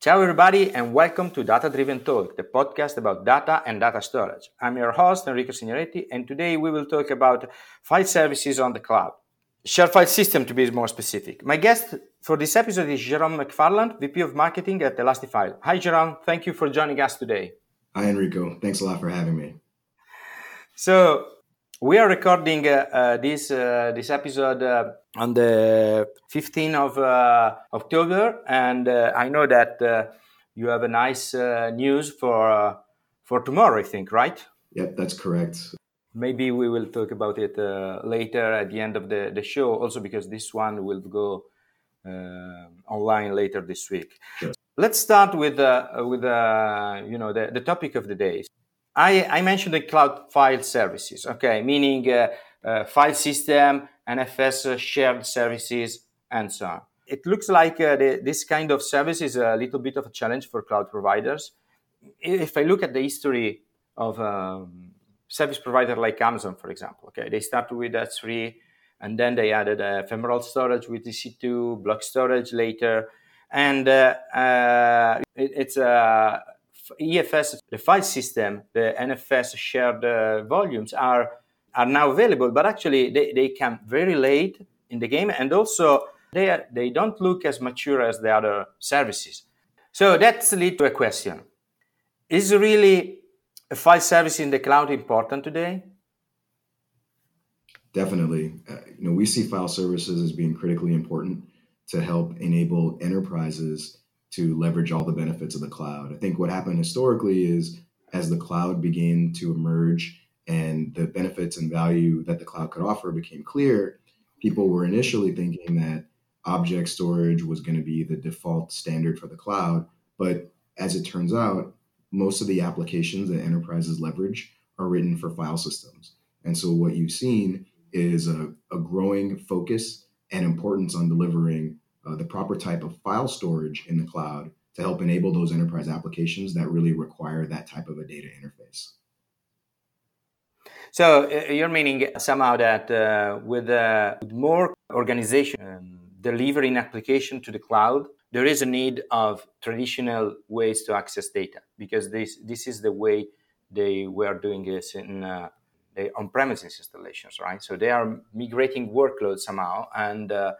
Ciao, everybody, and welcome to Data Driven Talk, the podcast about data and data storage. I'm your host, Enrico Signoretti, and today we will talk about file services on the cloud. Share file system, to be more specific. My guest for this episode is Jerome McFarland, VP of Marketing at Elastifile. Hi, Jerome. Thank you for joining us today. Hi, Enrico. Thanks a lot for having me. So, we are recording uh, uh, this uh, this episode uh, on the 15th of uh, October, and uh, I know that you have a nice news for for tomorrow. I think, right? Yep, that's correct. Maybe we will talk about it later at the end of the, the show, also because this one will go online later this week. Sure. Let's start with with you know the, the topic of the day. I, I mentioned the cloud file services, okay, meaning uh, uh, file system, NFS uh, shared services, and so on. It looks like uh, the, this kind of service is a little bit of a challenge for cloud providers. If I look at the history of um, service provider like Amazon, for example, okay, they started with S3, and then they added ephemeral storage with EC2, block storage later, and uh, uh, it, it's a EFS, the file system, the NFS shared uh, volumes are are now available, but actually they, they come very late in the game, and also they are, they don't look as mature as the other services. So that's lead to a question: Is really a file service in the cloud important today? Definitely, uh, you know we see file services as being critically important to help enable enterprises to leverage all the benefits of the cloud. I think what happened historically is as the cloud began to emerge and the benefits and value that the cloud could offer became clear, people were initially thinking that object storage was going to be the default standard for the cloud. But as it turns out, most of the applications that enterprises leverage are written for file systems. And so what you've seen is a, a growing focus and importance on delivering uh, the proper type of file storage in the cloud to help enable those enterprise applications that really require that type of a data interface. So uh, you're meaning somehow that uh, with, uh, with, more organization delivering application to the cloud, there is a need of traditional ways to access data because this this is the way they were doing this in uh, on-premises installations, right? So they are migrating workloads somehow and uh,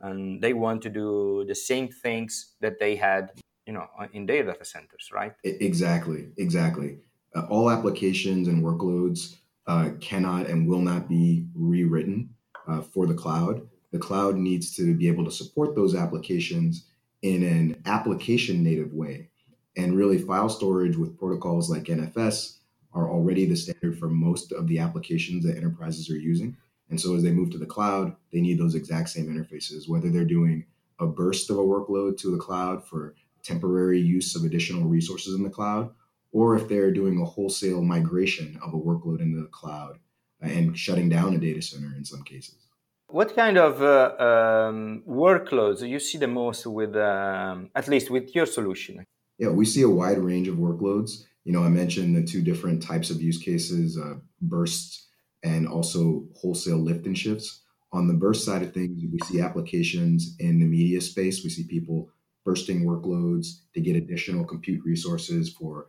and they want to do the same things that they had you know in their data centers right exactly exactly uh, all applications and workloads uh, cannot and will not be rewritten uh, for the cloud. The cloud needs to be able to support those applications in an application native way. And really file storage with protocols like nfs are already the standard for most of the applications that enterprises are using. And so as they move to the cloud, they need those exact same interfaces, whether they're doing a burst of a workload to the cloud for temporary use of additional resources in the cloud, or if they're doing a wholesale migration of a workload into the cloud and shutting down a data center in some cases. What kind of uh, um, workloads do you see the most with, um, at least with your solution? Yeah, we see a wide range of workloads. You know, I mentioned the two different types of use cases: uh, bursts and also wholesale lift and shifts. On the burst side of things, we see applications in the media space. We see people bursting workloads to get additional compute resources for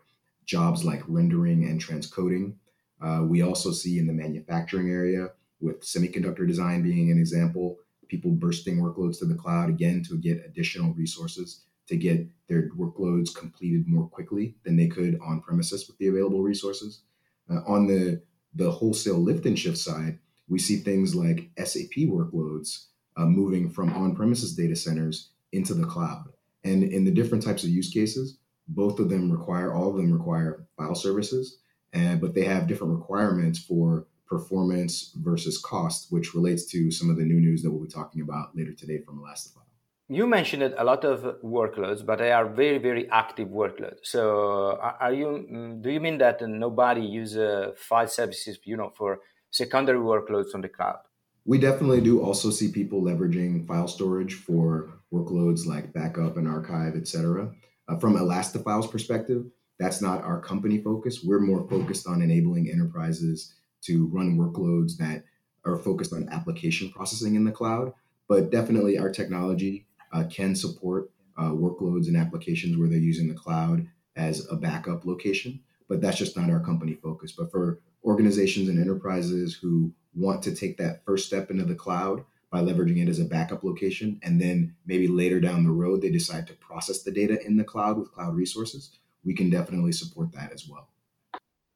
jobs like rendering and transcoding. Uh, we also see in the manufacturing area, with semiconductor design being an example, people bursting workloads to the cloud again to get additional resources to get their workloads completed more quickly than they could on premises with the available resources. Uh, on the the wholesale lift and shift side, we see things like SAP workloads uh, moving from on premises data centers into the cloud. And in the different types of use cases, both of them require, all of them require file services, and, but they have different requirements for performance versus cost, which relates to some of the new news that we'll be talking about later today from Elastifile you mentioned a lot of workloads, but they are very, very active workloads. So, are you? Mm, do you mean that nobody uses file services, you know, for secondary workloads on the cloud? We definitely do also see people leveraging file storage for workloads like backup and archive, etc. Uh, from Elastifile's perspective, that's not our company focus. We're more focused on enabling enterprises to run workloads that are focused on application processing in the cloud. But definitely, our technology uh, can support uh, workloads and applications where they're using the cloud as a backup location, but that's just not our company focus. But for organizations and enterprises who want to take that first step into the cloud by leveraging it as a backup location, and then maybe later down the road they decide to process the data in the cloud with cloud resources, we can definitely support that as well.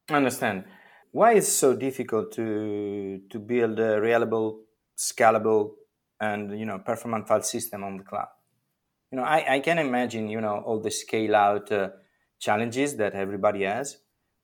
I understand. Why is so difficult to to build a reliable, scalable, and you know performant file system on the cloud? You know, I, I can imagine you know all the scale out uh, challenges that everybody has,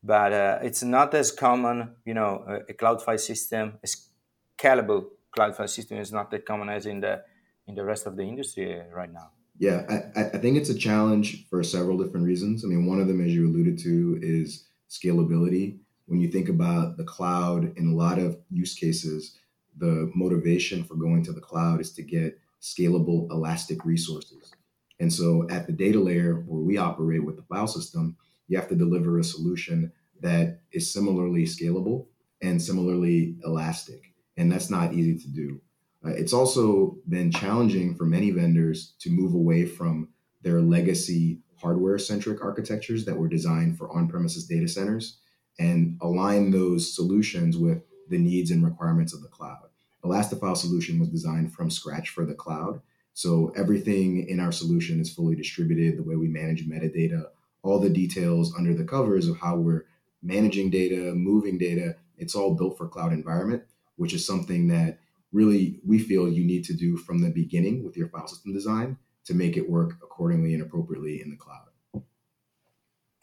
but uh, it's not as common. You know, a, a, cloud file system, a scalable cloud system, is not that common as in the in the rest of the industry right now. Yeah, I, I think it's a challenge for several different reasons. I mean, one of them, as you alluded to, is scalability. When you think about the cloud, in a lot of use cases, the motivation for going to the cloud is to get scalable, elastic resources. And so at the data layer where we operate with the file system, you have to deliver a solution that is similarly scalable and similarly elastic. And that's not easy to do. Uh, it's also been challenging for many vendors to move away from their legacy hardware centric architectures that were designed for on premises data centers and align those solutions with the needs and requirements of the cloud. Elastifile solution was designed from scratch for the cloud. So everything in our solution is fully distributed, the way we manage metadata, all the details under the covers of how we're managing data, moving data, it's all built for cloud environment, which is something that really we feel you need to do from the beginning with your file system design to make it work accordingly and appropriately in the cloud.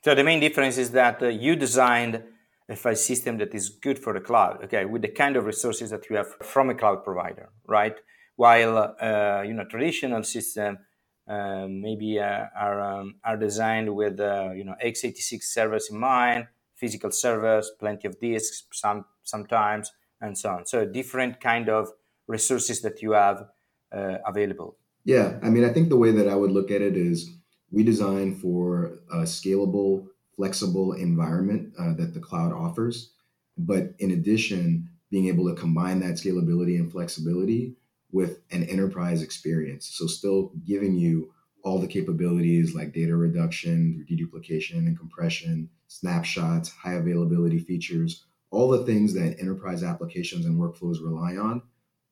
So the main difference is that uh, you designed a file system that is good for the cloud, okay, with the kind of resources that you have from a cloud provider, right? While uh, you know traditional system uh, maybe uh, are um, are designed with uh, you know x86 servers in mind, physical servers, plenty of disks, some sometimes, and so on. So different kind of resources that you have uh, available. Yeah, I mean, I think the way that I would look at it is we design for a scalable, flexible environment uh, that the cloud offers. But in addition, being able to combine that scalability and flexibility with an enterprise experience. So, still giving you all the capabilities like data reduction, deduplication and compression, snapshots, high availability features, all the things that enterprise applications and workflows rely on,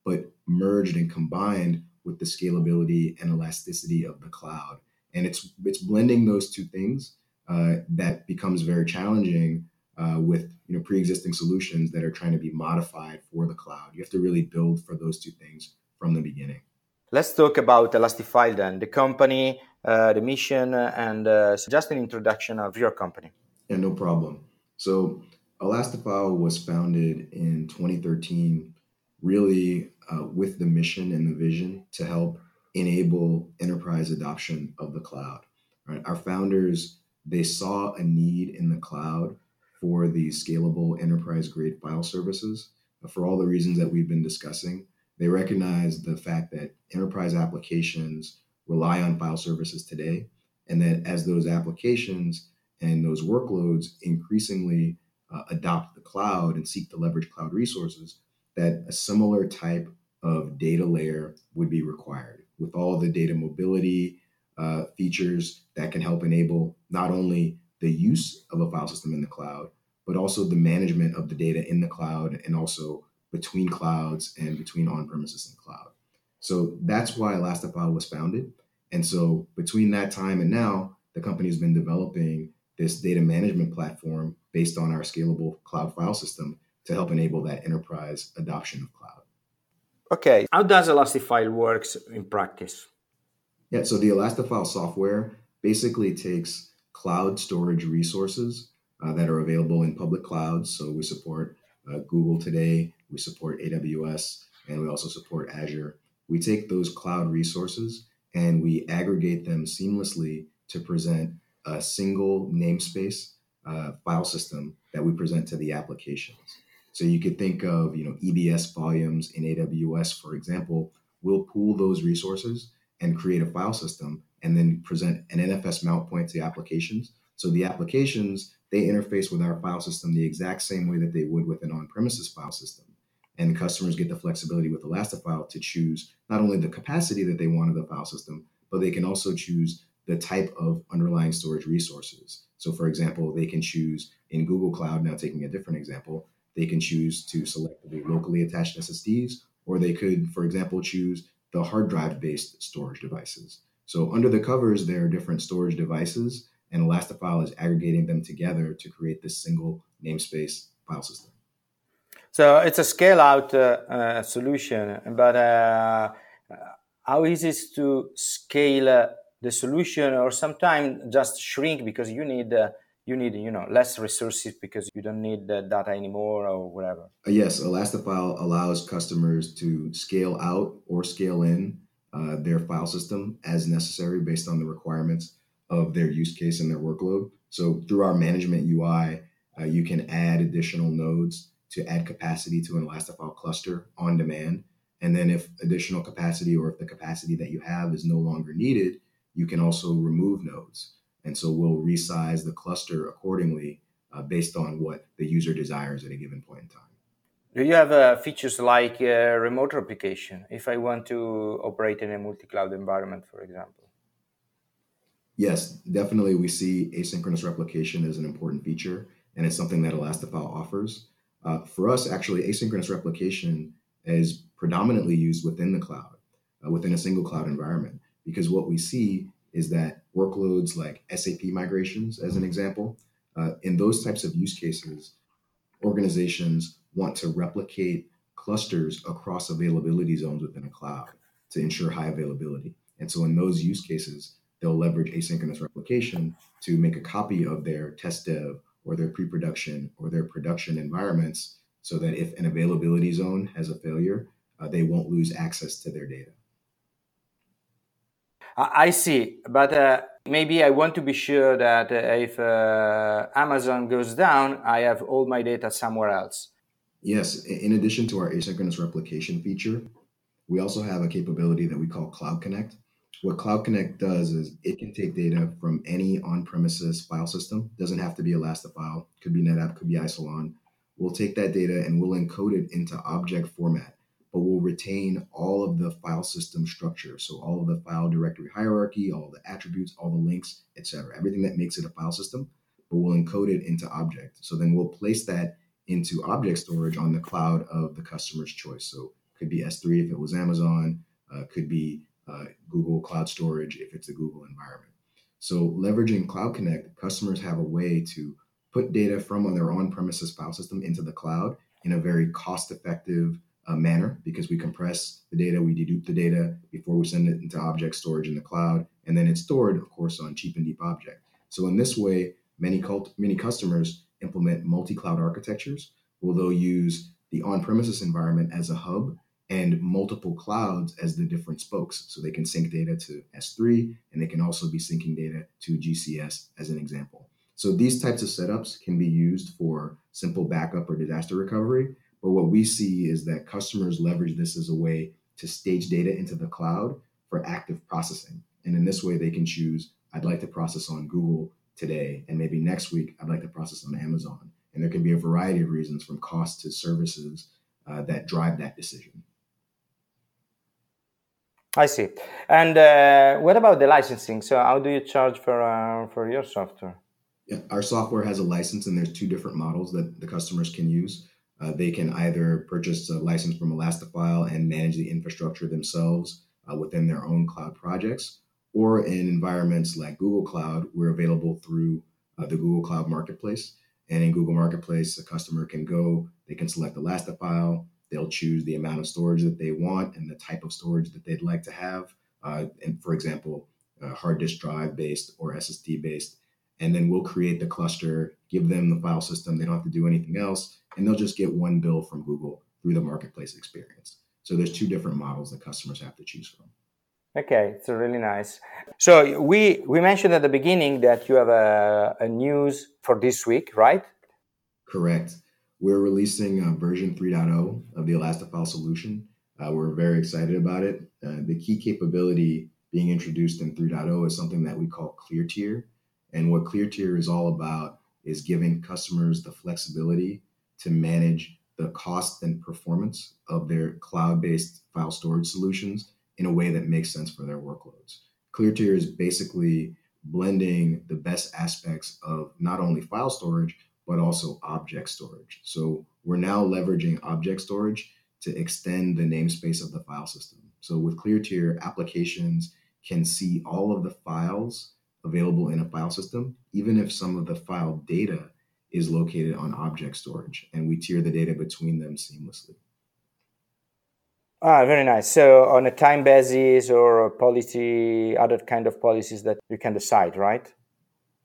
but merged and combined with the scalability and elasticity of the cloud. And it's it's blending those two things uh, that becomes very challenging uh, with you know pre-existing solutions that are trying to be modified for the cloud. You have to really build for those two things from the beginning. Let's talk about Elastifile then, the company, uh, the mission, and uh, just an introduction of your company. Yeah, no problem. So Elastifile was founded in 2013 really uh, with the mission and the vision to help enable enterprise adoption of the cloud. Right? Our founders they saw a need in the cloud for these scalable enterprise grade file services for all the reasons that we've been discussing. They recognize the fact that enterprise applications rely on file services today, and that as those applications and those workloads increasingly uh, adopt the cloud and seek to leverage cloud resources, that a similar type of data layer would be required with all the data mobility uh, features that can help enable not only the use of a file system in the cloud, but also the management of the data in the cloud and also between clouds and between on premises and cloud. So that's why Elastifile was founded. And so between that time and now, the company has been developing this data management platform based on our scalable cloud file system to help enable that enterprise adoption of cloud. Okay, how does Elastifile works in practice? Yeah, so the Elastifile software basically takes cloud storage resources uh, that are available in public clouds. So we support uh, Google today, we support AWS, and we also support Azure. We take those cloud resources and we aggregate them seamlessly to present a single namespace uh, file system that we present to the applications. So you could think of, you know, EBS volumes in AWS, for example, will pool those resources and create a file system and then present an NFS mount point to the applications. So the applications, they interface with our file system the exact same way that they would with an on-premises file system. And customers get the flexibility with Elastifile to choose not only the capacity that they want of the file system, but they can also choose the type of underlying storage resources. So, for example, they can choose in Google Cloud, now taking a different example, they can choose to select the locally attached SSDs, or they could, for example, choose the hard drive based storage devices. So, under the covers, there are different storage devices, and Elastifile is aggregating them together to create this single namespace file system. So, it's a scale out uh, uh, solution, but uh, how easy is to scale uh, the solution or sometimes just shrink because you need uh, you need you know less resources because you don't need the data anymore or whatever. Uh, yes Elastifile allows customers to scale out or scale in uh, their file system as necessary based on the requirements of their use case and their workload. So through our management ui uh, you can add additional nodes to add capacity to an Elastifile cluster on demand. And then if additional capacity or if the capacity that you have is no longer needed you can also remove nodes. And so we'll resize the cluster accordingly uh, based on what the user desires at a given point in time. Do you have uh, features like uh, remote replication if I want to operate in a multi cloud environment, for example? Yes, definitely. We see asynchronous replication as an important feature, and it's something that Elastifile offers. Uh, for us, actually, asynchronous replication is predominantly used within the cloud, uh, within a single cloud environment because what we see is that workloads like SAP migrations, as an example, uh, in those types of use cases, organizations want to replicate clusters across availability zones within a cloud to ensure high availability. And so, in those use cases, they'll leverage asynchronous replication to make a copy of their test dev or their pre production or their production environments so that if an availability zone has a failure, uh, they won't lose access to their data. I see, but uh, maybe I want to be sure that uh, if uh, Amazon goes down, I have all my data somewhere else. Yes, in addition to our asynchronous replication feature, we also have a capability that we call Cloud Connect. What Cloud Connect does is it can take data from any on-premises file system. Doesn't have to be Elastifile, could be NetApp, could be Isilon. We'll take that data and we'll encode it into object format retain all of the file system structure. So all of the file directory hierarchy, all the attributes, all the links, etc. Everything that makes it a file system, but we'll encode it into object. So then we'll place that into object storage on the cloud of the customer's choice. So could be S3 if it was Amazon, uh, could be uh, Google Cloud Storage if it's a Google environment. So leveraging Cloud Connect, customers have a way to put data from on their on-premises file system into the cloud in a very cost-effective uh, manner because we compress the data, we dedupe the data before we send it into object storage in the cloud, and then it's stored, of course, on cheap and deep object. So in this way, many cult- many customers implement multi-cloud architectures where they'll use the on-premises environment as a hub and multiple clouds as the different spokes. So they can sync data to S3 and they can also be syncing data to GCS as an example. So these types of setups can be used for simple backup or disaster recovery, but what we see is that customers leverage this as a way to stage data into the cloud for active processing. And in this way, they can choose, I'd like to process on Google today, and maybe next week, I'd like to process on Amazon. And there can be a variety of reasons from cost to services uh, that drive that decision. I see. And uh, what about the licensing? So, how do you charge for uh, for your software? Yeah, our software has a license, and there's two different models that the customers can use. Uh, they can either purchase a license from Elastifile and manage the infrastructure themselves uh, within their own cloud projects, or in environments like Google Cloud, we're available through uh, the Google Cloud Marketplace. And in Google Marketplace, a customer can go, they can select Elastifile, they'll choose the amount of storage that they want and the type of storage that they'd like to have. Uh, and for example, hard disk drive based or SSD based. And then we'll create the cluster, give them the file system. They don't have to do anything else and they'll just get one bill from Google through the marketplace experience. So there's two different models that customers have to choose from. Okay, it's really nice. So we we mentioned at the beginning that you have a, a news for this week, right? Correct. We're releasing uh, version 3.0 of the Elastifile solution. Uh, we're very excited about it. Uh, the key capability being introduced in 3.0 is something that we call ClearTier. And what ClearTier is all about is giving customers the flexibility to manage the cost and performance of their cloud based file storage solutions in a way that makes sense for their workloads. ClearTier is basically blending the best aspects of not only file storage, but also object storage. So we're now leveraging object storage to extend the namespace of the file system. So with ClearTier, applications can see all of the files available in a file system, even if some of the file data is located on object storage, and we tier the data between them seamlessly. Ah, very nice. So on a time basis or a policy, other kind of policies that you can decide, right?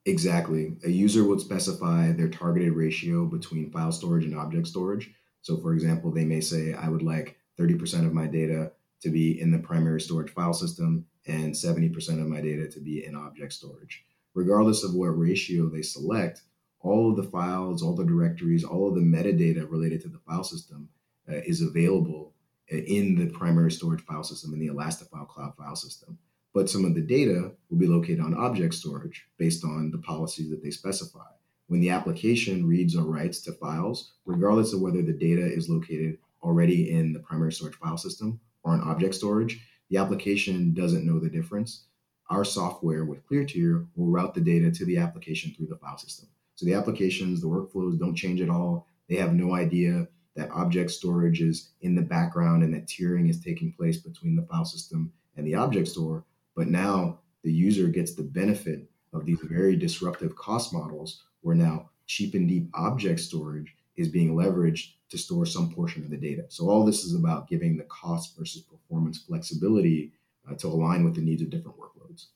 Exactly. A user would specify their targeted ratio between file storage and object storage. So, for example, they may say, I would like 30% of my data to be in the primary storage file system and 70% of my data to be in object storage. Regardless of what ratio they select, all of the files, all the directories, all of the metadata related to the file system uh, is available in the primary storage file system in the Elastifile Cloud file system. But some of the data will be located on object storage based on the policies that they specify. When the application reads or writes to files, regardless of whether the data is located already in the primary storage file system or on object storage, the application doesn't know the difference. Our software with ClearTier will route the data to the application through the file system. So the applications, the workflows don't change at all. They have no idea that object storage is in the background and that tiering is taking place between the file system and the object store. But now the user gets the benefit of these very disruptive cost models where now cheap and deep object storage is being leveraged to store some portion of the data. So all this is about giving the cost versus performance flexibility uh, to align with the needs of different workloads.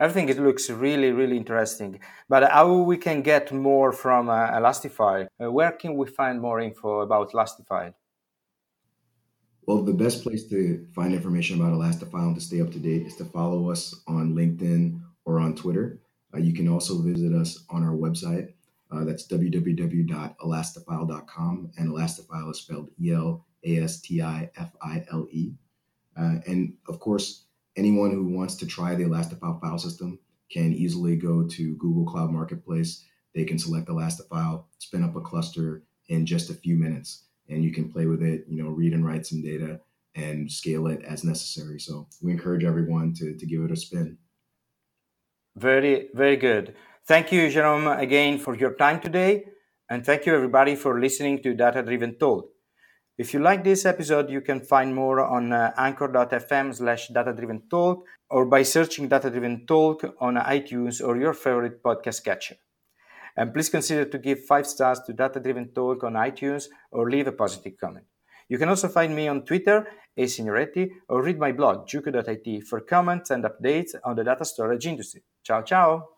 I think it looks really, really interesting. But how we can get more from uh, Elastifile? Uh, where can we find more info about Elastifile? Well, the best place to find information about Elastifile and to stay up to date is to follow us on LinkedIn or on Twitter. Uh, you can also visit us on our website. Uh, that's www.elastifile.com, and Elastifile is spelled E L A S T I F I L E. Uh, and of course, anyone who wants to try the Elastifile file system can easily go to Google Cloud Marketplace. They can select Elastifile, spin up a cluster in just a few minutes, and you can play with it, you know, read and write some data and scale it as necessary. So we encourage everyone to, to give it a spin. Very, very good. Thank you, Jerome, again for your time today. And thank you, everybody, for listening to Data Driven Talk. If you like this episode, you can find more on uh, anchor.fm slash data driven talk or by searching data driven talk on iTunes or your favorite podcast catcher. And please consider to give five stars to Data Driven Talk on iTunes or leave a positive comment. You can also find me on Twitter, asignoretti, or read my blog, juku.it, for comments and updates on the data storage industry. Ciao, ciao!